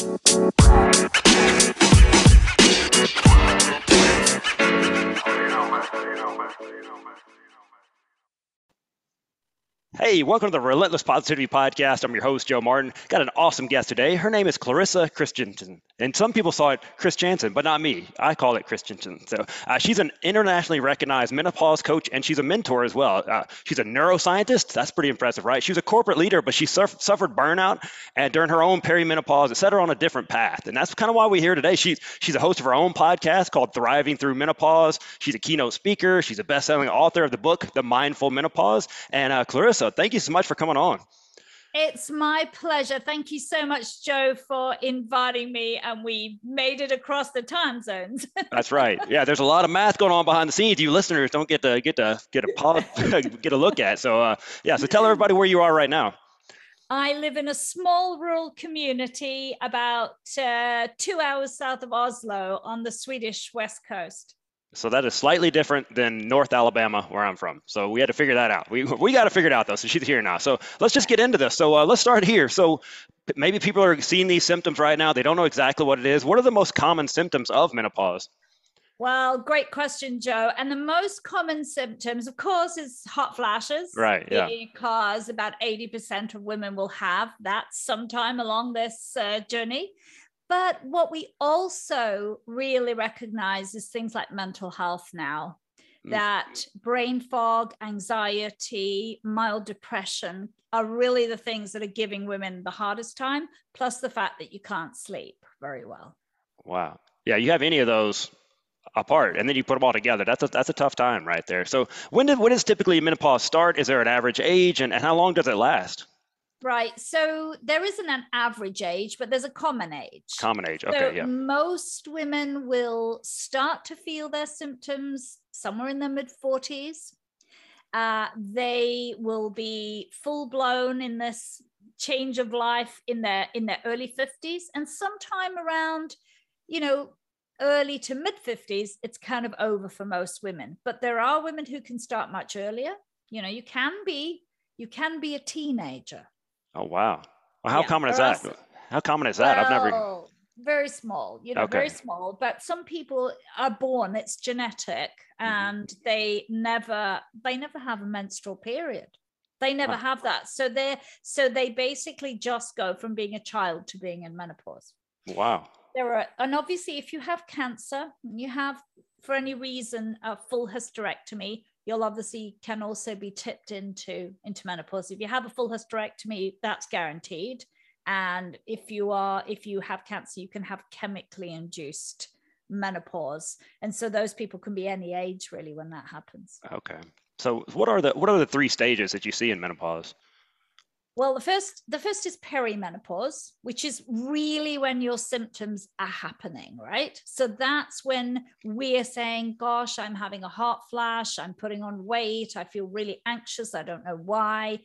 Bye. Hey, welcome to the Relentless Positivity Podcast. I'm your host, Joe Martin. Got an awesome guest today. Her name is Clarissa Christensen. And some people saw it Chris Jansen, but not me. I call it Christensen. So uh, she's an internationally recognized menopause coach and she's a mentor as well. Uh, she's a neuroscientist. That's pretty impressive, right? She was a corporate leader, but she suffered burnout and during her own perimenopause, it set her on a different path. And that's kind of why we're here today. She's, she's a host of her own podcast called Thriving Through Menopause. She's a keynote speaker. She's a best selling author of the book, The Mindful Menopause. And uh, Clarissa, thank you so much for coming on. It's my pleasure. Thank you so much, Joe, for inviting me. And we made it across the time zones. That's right. Yeah, there's a lot of math going on behind the scenes. You listeners don't get to get to get a get a look at. So uh, yeah, so tell everybody where you are right now. I live in a small rural community about uh, two hours south of Oslo on the Swedish west coast. So that is slightly different than North Alabama, where I'm from. So we had to figure that out. We, we got to figure it out though. So she's here now. So let's just get into this. So uh, let's start here. So maybe people are seeing these symptoms right now. They don't know exactly what it is. What are the most common symptoms of menopause? Well, great question, Joe. And the most common symptoms, of course, is hot flashes. Right. Yeah. Because about 80% of women will have that sometime along this uh, journey. But what we also really recognize is things like mental health now, mm. that brain fog, anxiety, mild depression are really the things that are giving women the hardest time, plus the fact that you can't sleep very well. Wow. Yeah, you have any of those apart and then you put them all together that's a, that's a tough time right there so when did when does typically menopause start is there an average age and, and how long does it last Right. So there isn't an average age, but there's a common age. Common age. Okay. So yeah. Most women will start to feel their symptoms somewhere in their mid 40s. Uh, they will be full blown in this change of life in their in their early 50s and sometime around you know early to mid 50s it's kind of over for most women but there are women who can start much earlier you know you can be you can be a teenager Oh wow! Well, how yeah, common is that? Us, how common is that? Well, I've never. Very small, you know, okay. very small. But some people are born; it's genetic, mm-hmm. and mm-hmm. they never they never have a menstrual period. They never have that. So they so they basically just go from being a child to being in menopause. Wow. There are, and obviously, if you have cancer, you have for any reason a full hysterectomy, you'll obviously can also be tipped into into menopause. If you have a full hysterectomy that's guaranteed. And if you are if you have cancer you can have chemically induced menopause. And so those people can be any age really when that happens. Okay. So what are the what are the three stages that you see in menopause well, the first the first is perimenopause, which is really when your symptoms are happening, right? So that's when we're saying, gosh, I'm having a hot flash, I'm putting on weight, I feel really anxious, I don't know why.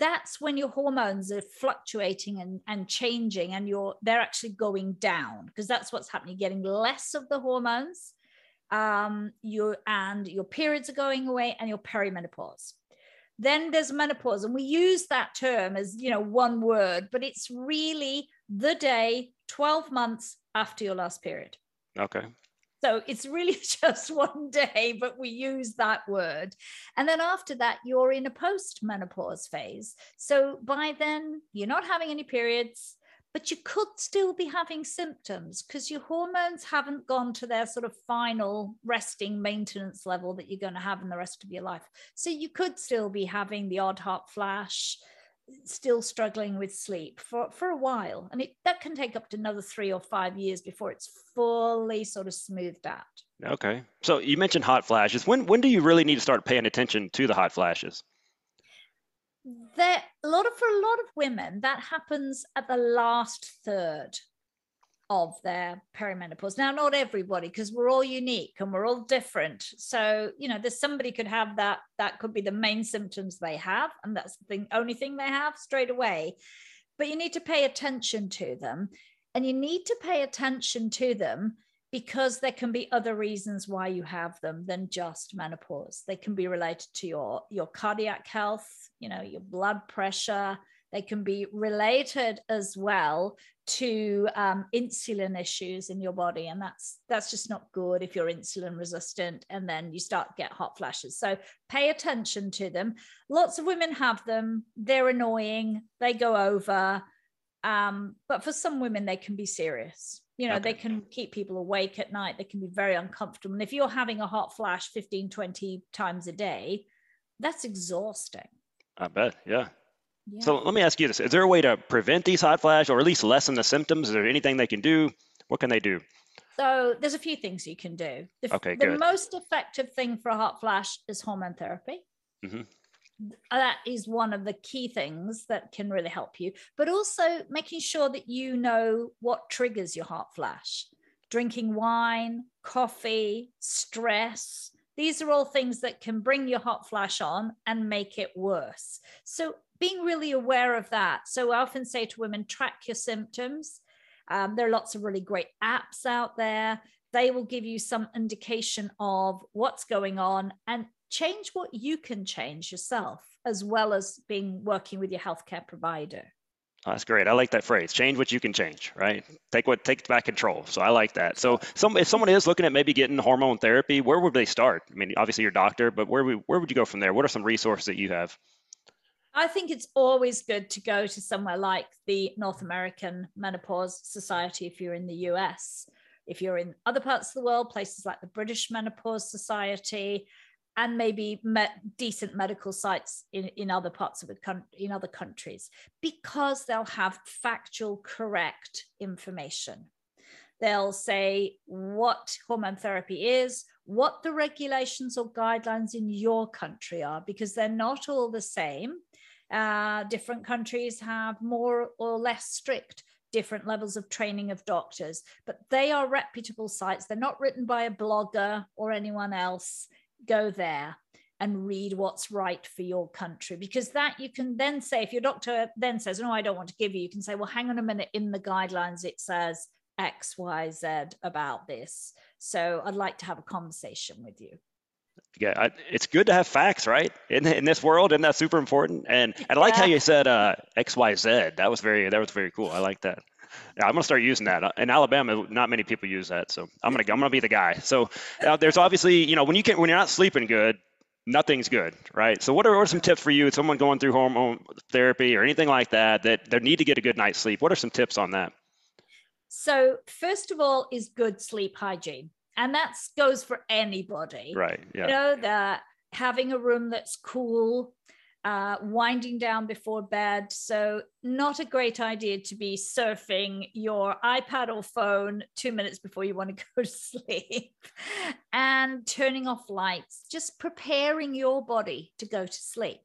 That's when your hormones are fluctuating and, and changing and you're they're actually going down because that's what's happening. You're getting less of the hormones, um, you and your periods are going away and your perimenopause then there's menopause. And we use that term as you know one word but it's really the day 12 months after your last period. Okay. So it's really just one day but we use that word. And then after that you're in a post menopause phase. So by then you're not having any periods but you could still be having symptoms because your hormones haven't gone to their sort of final resting maintenance level that you're going to have in the rest of your life. So you could still be having the odd hot flash, still struggling with sleep for, for a while. And it, that can take up to another three or five years before it's fully sort of smoothed out. Okay. So you mentioned hot flashes. When when do you really need to start paying attention to the hot flashes? There a lot of for a lot of women that happens at the last third of their perimenopause. Now, not everybody, because we're all unique and we're all different. So, you know, there's somebody could have that, that could be the main symptoms they have, and that's the only thing they have straight away. But you need to pay attention to them. And you need to pay attention to them because there can be other reasons why you have them than just menopause. They can be related to your, your cardiac health, you know, your blood pressure, They can be related as well to um, insulin issues in your body, and that's that's just not good if you're insulin resistant, and then you start to get hot flashes. So pay attention to them. Lots of women have them. They're annoying. They go over, um, but for some women, they can be serious. You know, okay. they can keep people awake at night. They can be very uncomfortable. And if you're having a hot flash 15, 20 times a day, that's exhausting. I bet. Yeah. yeah. So let me ask you this. Is there a way to prevent these hot flashes or at least lessen the symptoms? Is there anything they can do? What can they do? So there's a few things you can do. The, okay, the good. most effective thing for a hot flash is hormone therapy. Mm-hmm that is one of the key things that can really help you but also making sure that you know what triggers your hot flash. Drinking wine coffee stress these are all things that can bring your hot flash on and make it worse. So being really aware of that. So i often say to women track your symptoms. Um, there are lots of really great apps out there. They will give you some indication of what's going on and change what you can change yourself as well as being working with your healthcare provider Oh, that's great. I like that phrase. Change what you can change, right? Take what take back control. So I like that. So some if someone is looking at maybe getting hormone therapy, where would they start? I mean, obviously your doctor, but where would where would you go from there? What are some resources that you have? I think it's always good to go to somewhere like the North American Menopause Society if you're in the US. If you're in other parts of the world, places like the British Menopause Society, and maybe decent medical sites in, in other parts of the country in other countries because they'll have factual correct information. They'll say what hormone therapy is what the regulations or guidelines in your country are because they're not all the same. Uh, different countries have more or less strict different levels of training of doctors but they are reputable sites. They're not written by a blogger or anyone else go there and read what's right for your country because that you can then say if your doctor then says no i don't want to give you you can say well hang on a minute in the guidelines it says x y z about this. So i'd like to have a conversation with you. Yeah I, it's good to have facts right? In, in this world and that's super important? And, and i like yeah. how you said uh, x y z. That was very that was very cool. I like that yeah, I'm gonna start using that. In Alabama, not many people use that, so I'm gonna I'm gonna be the guy. So uh, there's obviously, you know, when you can when you're not sleeping good, nothing's good, right? So what are, what are some tips for you? Someone going through hormone therapy or anything like that that they need to get a good night's sleep. What are some tips on that? So first of all, is good sleep hygiene, and that goes for anybody. Right. Yeah. You know that having a room that's cool uh, winding down before bed. So, not a great idea to be surfing your iPad or phone two minutes before you want to go to sleep and turning off lights, just preparing your body to go to sleep.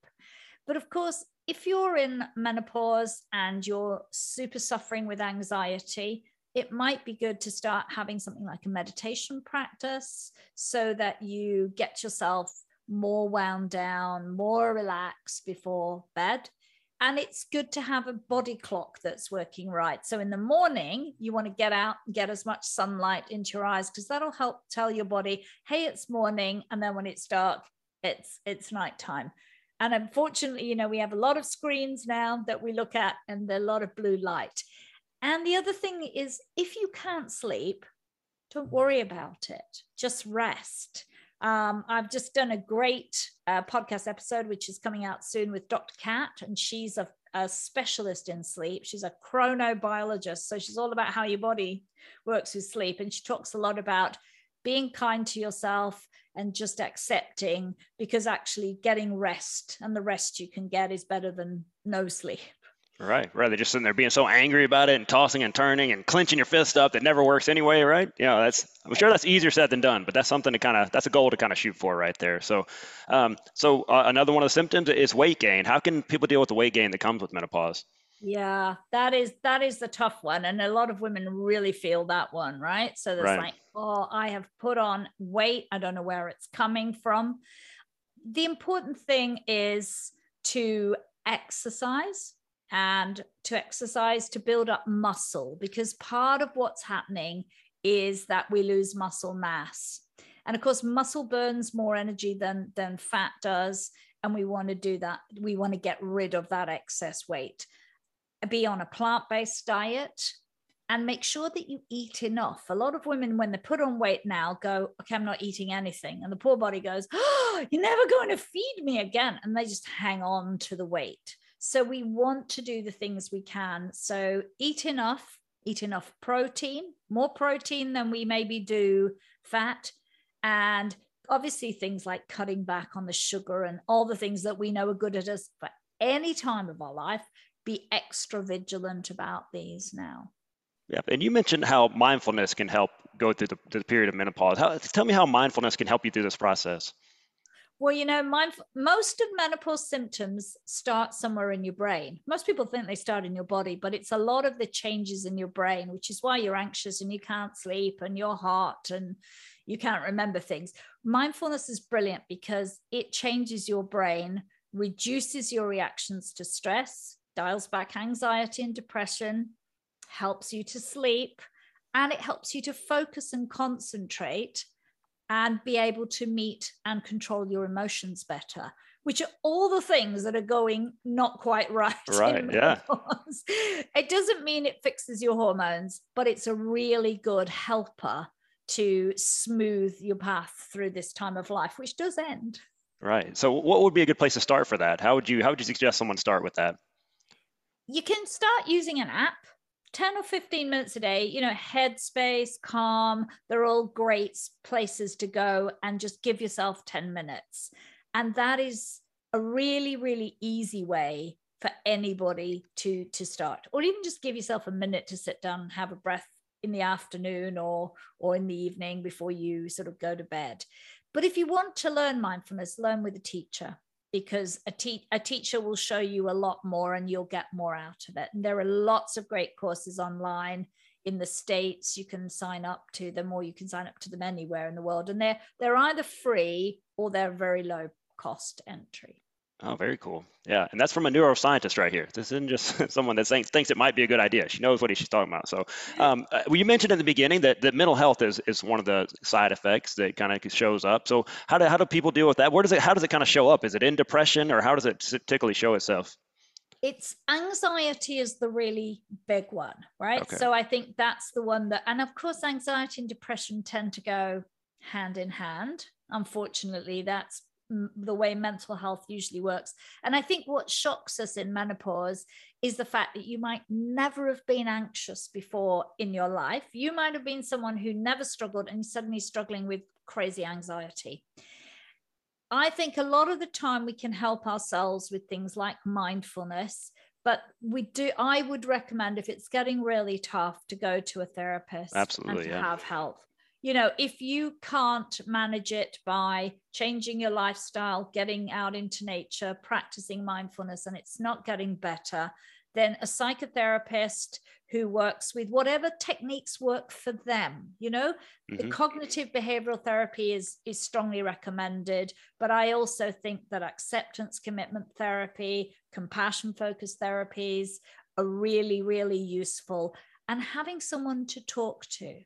But of course, if you're in menopause and you're super suffering with anxiety, it might be good to start having something like a meditation practice so that you get yourself more wound down, more relaxed before bed. And it's good to have a body clock that's working right. So in the morning, you want to get out and get as much sunlight into your eyes because that'll help tell your body, hey, it's morning. And then when it's dark, it's it's nighttime. And unfortunately, you know, we have a lot of screens now that we look at and a lot of blue light. And the other thing is if you can't sleep, don't worry about it. Just rest um, I've just done a great uh, podcast episode, which is coming out soon with Dr. Kat, and she's a, a specialist in sleep. She's a chronobiologist. So she's all about how your body works with sleep. And she talks a lot about being kind to yourself and just accepting because actually getting rest and the rest you can get is better than no sleep. Right, right. They're just sitting there being so angry about it and tossing and turning and clenching your fist up that never works anyway, right? You know, that's I'm sure that's easier said than done, but that's something to kind of that's a goal to kind of shoot for right there. So, um, so uh, another one of the symptoms is weight gain. How can people deal with the weight gain that comes with menopause? Yeah, that is that is the tough one, and a lot of women really feel that one, right? So there's right. like, oh, I have put on weight. I don't know where it's coming from. The important thing is to exercise and to exercise to build up muscle because part of what's happening is that we lose muscle mass. And of course, muscle burns more energy than, than fat does. and we want to do that. We want to get rid of that excess weight. Be on a plant based diet and make sure that you eat enough. A lot of women, when they put on weight now, go, okay, I'm not eating anything. And the poor body goes, oh, you're never going to feed me again. And they just hang on to the weight. So we want to do the things we can. So eat enough, eat enough protein, more protein than we maybe do fat. And obviously things like cutting back on the sugar and all the things that we know are good at us for any time of our life, be extra vigilant about these now. Yeah, and you mentioned how mindfulness can help go through the, the period of menopause. How, tell me how mindfulness can help you through this process. Well, you know, most of menopause symptoms start somewhere in your brain. Most people think they start in your body, but it's a lot of the changes in your brain, which is why you're anxious and you can't sleep and your heart and you can't remember things. Mindfulness is brilliant because it changes your brain, reduces your reactions to stress, dials back anxiety and depression, helps you to sleep, and it helps you to focus and concentrate and be able to meet and control your emotions better which are all the things that are going not quite right. Right. Yeah. It doesn't mean it fixes your hormones, but it's a really good helper to smooth your path through this time of life, which does end. Right. So, what would be a good place to start for that? How would you How would you suggest someone start with that? You can start using an app 10 or 15 minutes a day, you know, headspace, calm, they're all great places to go and just give yourself 10 minutes. And that is a really, really easy way for anybody to to start or even just give yourself a minute to sit down and have a breath in the afternoon or or in the evening before you sort of go to bed but if you want to learn mindfulness learn with a teacher because a, te- a teacher will show you a lot more and you'll get more out of it. And there are lots of great courses online in the states. You can sign up to them or you can sign up to them anywhere in the world. And they're they're either free or they're very low cost entry Oh, very cool. Yeah, and that's from a neuroscientist right here. This isn't just someone that thinks, thinks it might be a good idea. She knows what she's talking about. So, um, uh, well, you mentioned in the beginning that, that mental health is, is one of the side effects that kind of shows up. So, how do how do people deal with that? Where does it how does it kind of show up? Is it in depression, or how does it typically show itself? It's anxiety is the really big one, right? Okay. So I think that's the one that, and of course, anxiety and depression tend to go hand in hand. Unfortunately, that's the way mental health usually works. And I think what shocks us in menopause is the fact that you might never have been anxious before in your life. You might have been someone who never struggled and suddenly struggling with crazy anxiety. I think a lot of the time we can help ourselves with things like mindfulness, but we do I would recommend if it's getting really tough to go to a therapist Absolutely, and to yeah. have help you know, if you can't manage it by changing your lifestyle, getting out into nature, practicing mindfulness, and it's not getting better, then a psychotherapist who works with whatever techniques work for them you know mm-hmm. the cognitive behavioral therapy is is strongly recommended but i also think that acceptance commitment therapy compassion focused therapies are really really useful and having someone to talk to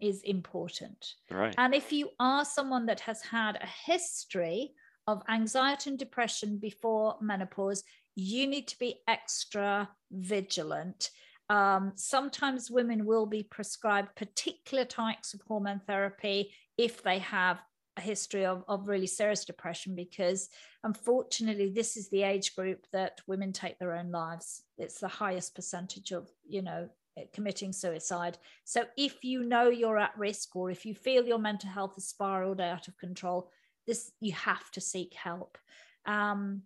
is important. Right. And if you are someone that has had a history of anxiety and depression before menopause, you need to be extra vigilant. Um, sometimes women will be prescribed particular types of hormone therapy if they have a history of, of really serious depression because unfortunately this is the age group that women take their own lives it's the highest percentage of you know committing suicide. So if you know you're at risk or if you feel your mental health has spiraled out of control, this you have to seek help. Um,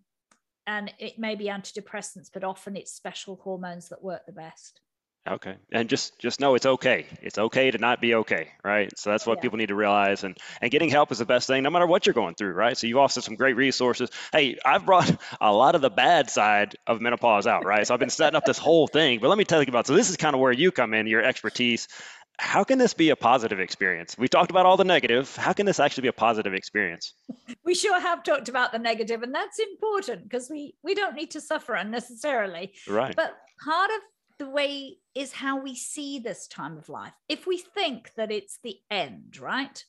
and it may be antidepressants, but often it's special hormones that work the best. Okay. And just just know it's okay. It's okay to not be okay, right? So that's oh, what yeah. people need to realize and and getting help is the best thing no matter what you're going through, right? So you've also some great resources. Hey, I've brought a lot of the bad side of menopause out, right? So I've been setting up this whole thing, but let me tell you about so this is kind of where you come in, your expertise. How can this be a positive experience? We talked about all the negative. How can this actually be a positive experience? We sure have talked about the negative, and that's important because we we don't need to suffer unnecessarily. Right. But part of the way is how we see this time of life. If we think that it's the end, right?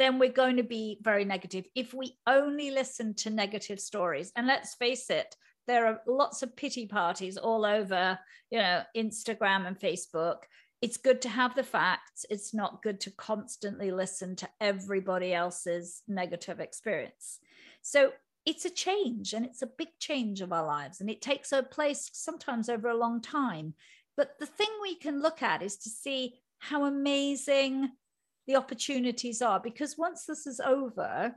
then we're going to be very negative. If we only listen to negative stories, and let's face it, there are lots of pity parties all over, you know, Instagram and Facebook. It's good to have the facts. It's not good to constantly listen to everybody else's negative experience. So it's a change and it's a big change of our lives and it takes a place sometimes over a long time. But the thing we can look at is to see how amazing the opportunities are because once this is over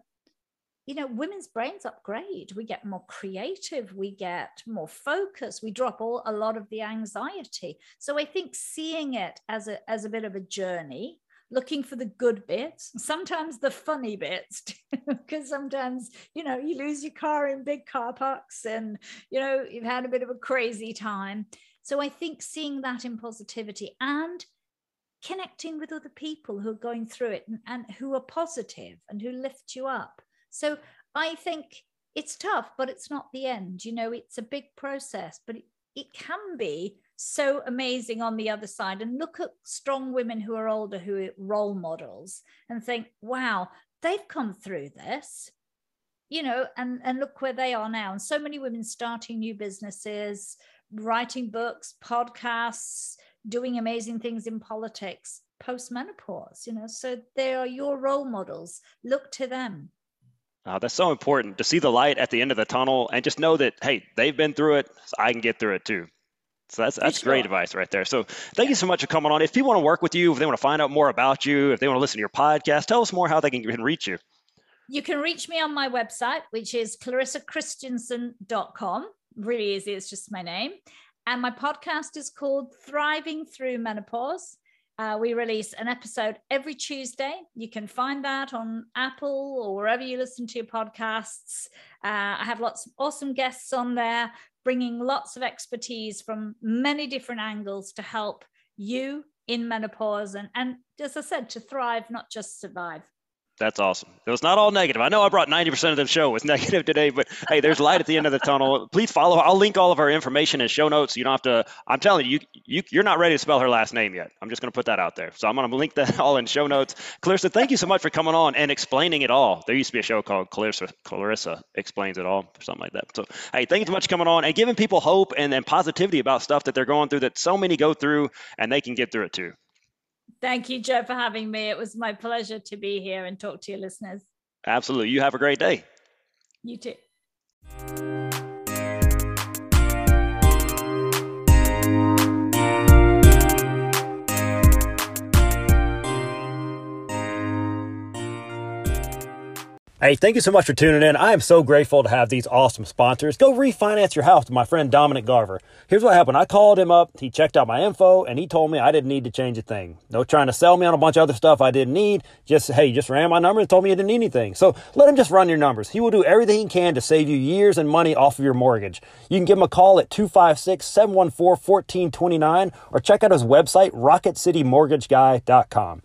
you know women's brains upgrade. We get more creative we get more focus we drop all a lot of the anxiety. So i think seeing it as a as a bit of a journey looking for the good bits sometimes the funny bits because sometimes you know you lose your car in big car parks and you know you've had a bit of a crazy time so i think seeing that in positivity and connecting with other people who are going through it and, and who are positive and who lift you up. So I think it's tough, but it's not the end. You know, it's a big process, but it, it can be so amazing on the other side. And look at strong women who are older, who are role models, and think, wow, they've come through this you know and and look where they are now and so many women starting new businesses writing books podcasts doing amazing things in politics post menopause you know so they are your role models look to them uh, that's so important to see the light at the end of the tunnel and just know that hey they've been through it so i can get through it too so that's that's sure. great advice right there. So thank you so much for coming on. If people want to work with you, if they want to find out more about you, if they want to listen to your podcast, tell us more how they can, can reach you. You can reach me on my website, which is clarissakristjansson.com. Really easy. It's just my name. And my podcast is called Thriving Through Menopause. Uh, we release an episode every Tuesday. You can find that on Apple or wherever you listen to your podcasts. Uh, I have lots of awesome guests on there, bringing lots of expertise from many different angles to help you in menopause and, and as I said, to thrive, not just survive. That's awesome. It was not all negative. I know I brought 90% of the show was negative today, but hey, there's light at the end of the tunnel. Please follow. I'll link all of our information in show notes. You don't have to. I'm telling you, you you're not ready to spell her last name yet. I'm just going to put that out there. So I'm going to link that all in show notes. Clarissa, thank you so much for coming on and explaining it all. There used to be a show called Clarissa Clarissa Explains It All or something like that. So hey, thank you so much for coming on and giving people hope and, and positivity about stuff that they're going through that so many go through and they can get through it too. Thank you, Joe, for having me. It was my pleasure to be here and talk to your listeners. Absolutely. You have a great day. You too. Hey, thank you so much for tuning in. I am so grateful to have these awesome sponsors. Go refinance your house with my friend Dominic Garver. Here's what happened. I called him up. He checked out my info and he told me I didn't need to change a thing. No trying to sell me on a bunch of other stuff I didn't need. Just, hey, just ran my number and told me he didn't need anything. So let him just run your numbers. He will do everything he can to save you years and money off of your mortgage. You can give him a call at 256-714-1429 or check out his website, rocketcitymortgageguy.com.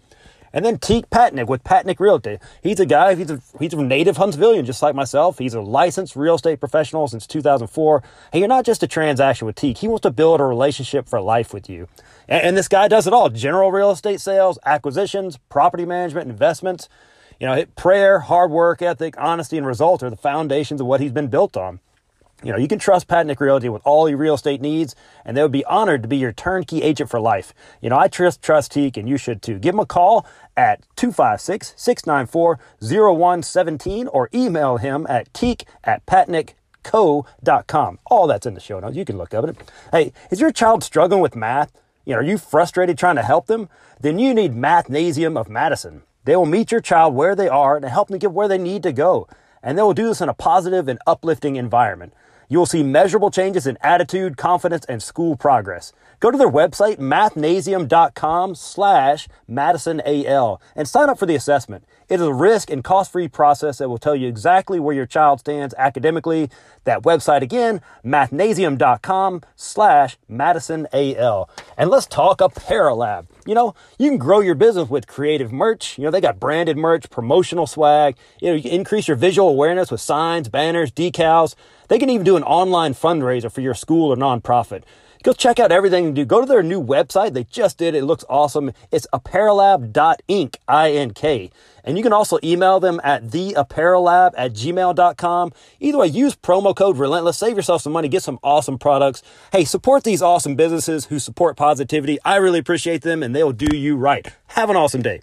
And then Teak Patnick with Patnick Realty. He's a guy, he's a, he's a native Huntsvillian, just like myself. He's a licensed real estate professional since 2004. And you're not just a transaction with Teak. He wants to build a relationship for life with you. And, and this guy does it all. General real estate sales, acquisitions, property management, investments. You know, prayer, hard work ethic, honesty, and results are the foundations of what he's been built on. You know, you can trust Patnick Realty with all your real estate needs, and they would be honored to be your turnkey agent for life. You know, I trust Trust Teak, and you should too. Give them a call at 256 694 0117 or email him at teak at patnickco.com. All that's in the show notes. You can look up it. Hey, is your child struggling with math? You know, are you frustrated trying to help them? Then you need Mathnasium of Madison. They will meet your child where they are and help them get where they need to go. And they will do this in a positive and uplifting environment. You will see measurable changes in attitude, confidence, and school progress. Go to their website, mathnasium.com slash madisonal, and sign up for the assessment. It is a risk and cost-free process that will tell you exactly where your child stands academically. That website again, mathnasium.com slash madisonal. And let's talk Apparelab. You know, you can grow your business with creative merch. You know, they got branded merch, promotional swag. You know, you can increase your visual awareness with signs, banners, decals. They can even do an online fundraiser for your school or nonprofit. Go check out everything they do. Go to their new website. They just did it. Looks awesome. It's apparellab.ink, I-N-K. And you can also email them at theapparellab at gmail.com. Either way, use promo code Relentless. Save yourself some money. Get some awesome products. Hey, support these awesome businesses who support positivity. I really appreciate them and they'll do you right. Have an awesome day.